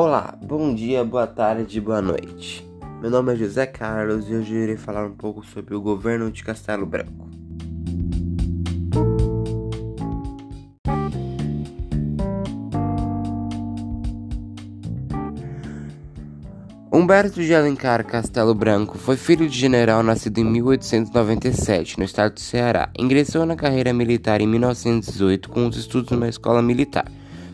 Olá, bom dia, boa tarde, boa noite. Meu nome é José Carlos e hoje irei falar um pouco sobre o governo de Castelo Branco. Humberto de Alencar Castelo Branco foi filho de general nascido em 1897, no estado do Ceará. Ingressou na carreira militar em 1918 com os estudos numa escola militar.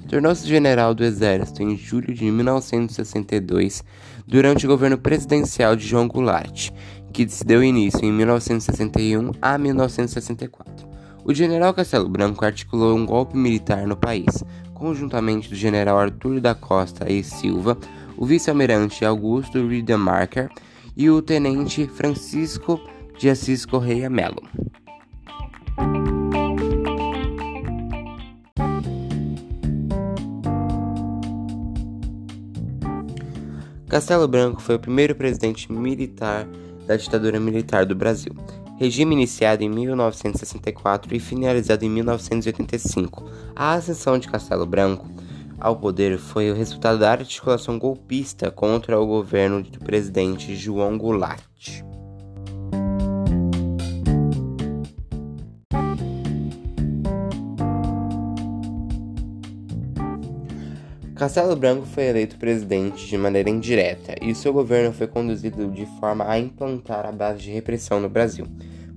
Tornou-se general do Exército em julho de 1962, durante o governo presidencial de João Goulart, que se deu início em 1961 a 1964. O general Castelo Branco articulou um golpe militar no país, conjuntamente do general Arthur da Costa e Silva, o vice-almirante Augusto Riedemarker e o tenente Francisco de Assis Correia Melo. Castelo Branco foi o primeiro presidente militar da ditadura militar do Brasil, regime iniciado em 1964 e finalizado em 1985. A ascensão de Castelo Branco ao poder foi o resultado da articulação golpista contra o governo do presidente João Goulart. Castelo Branco foi eleito presidente de maneira indireta e seu governo foi conduzido de forma a implantar a base de repressão no Brasil.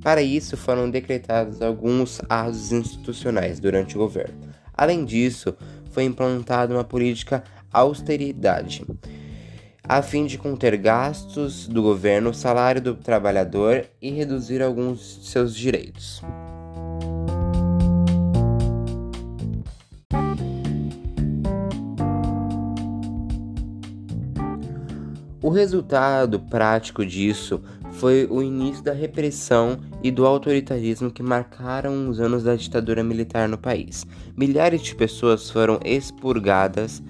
Para isso, foram decretados alguns atos institucionais durante o governo. Além disso, foi implantada uma política austeridade, a fim de conter gastos do governo, salário do trabalhador e reduzir alguns de seus direitos. O resultado prático disso foi o início da repressão e do autoritarismo que marcaram os anos da ditadura militar no país. Milhares de pessoas foram expurgadas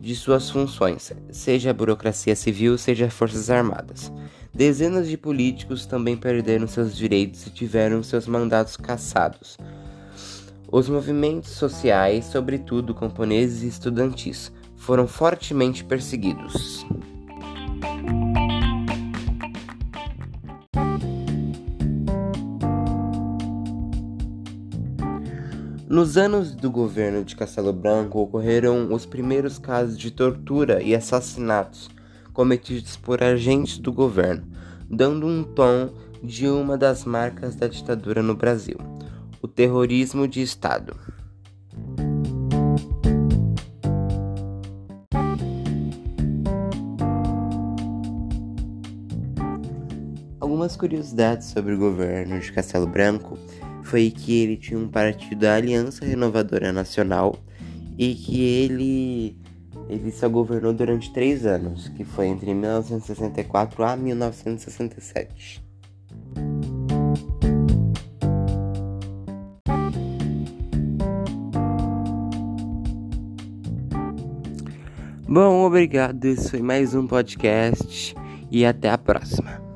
de suas funções, seja a burocracia civil, seja as forças armadas. Dezenas de políticos também perderam seus direitos e tiveram seus mandatos cassados. Os movimentos sociais, sobretudo camponeses e estudantis, foram fortemente perseguidos. Nos anos do governo de Castelo Branco ocorreram os primeiros casos de tortura e assassinatos cometidos por agentes do governo, dando um tom de uma das marcas da ditadura no Brasil: o terrorismo de Estado. Algumas curiosidades sobre o governo de Castelo Branco foi que ele tinha um partido da Aliança Renovadora Nacional e que ele ele só governou durante três anos, que foi entre 1964 a 1967. Bom, obrigado. Esse foi mais um podcast e até a próxima.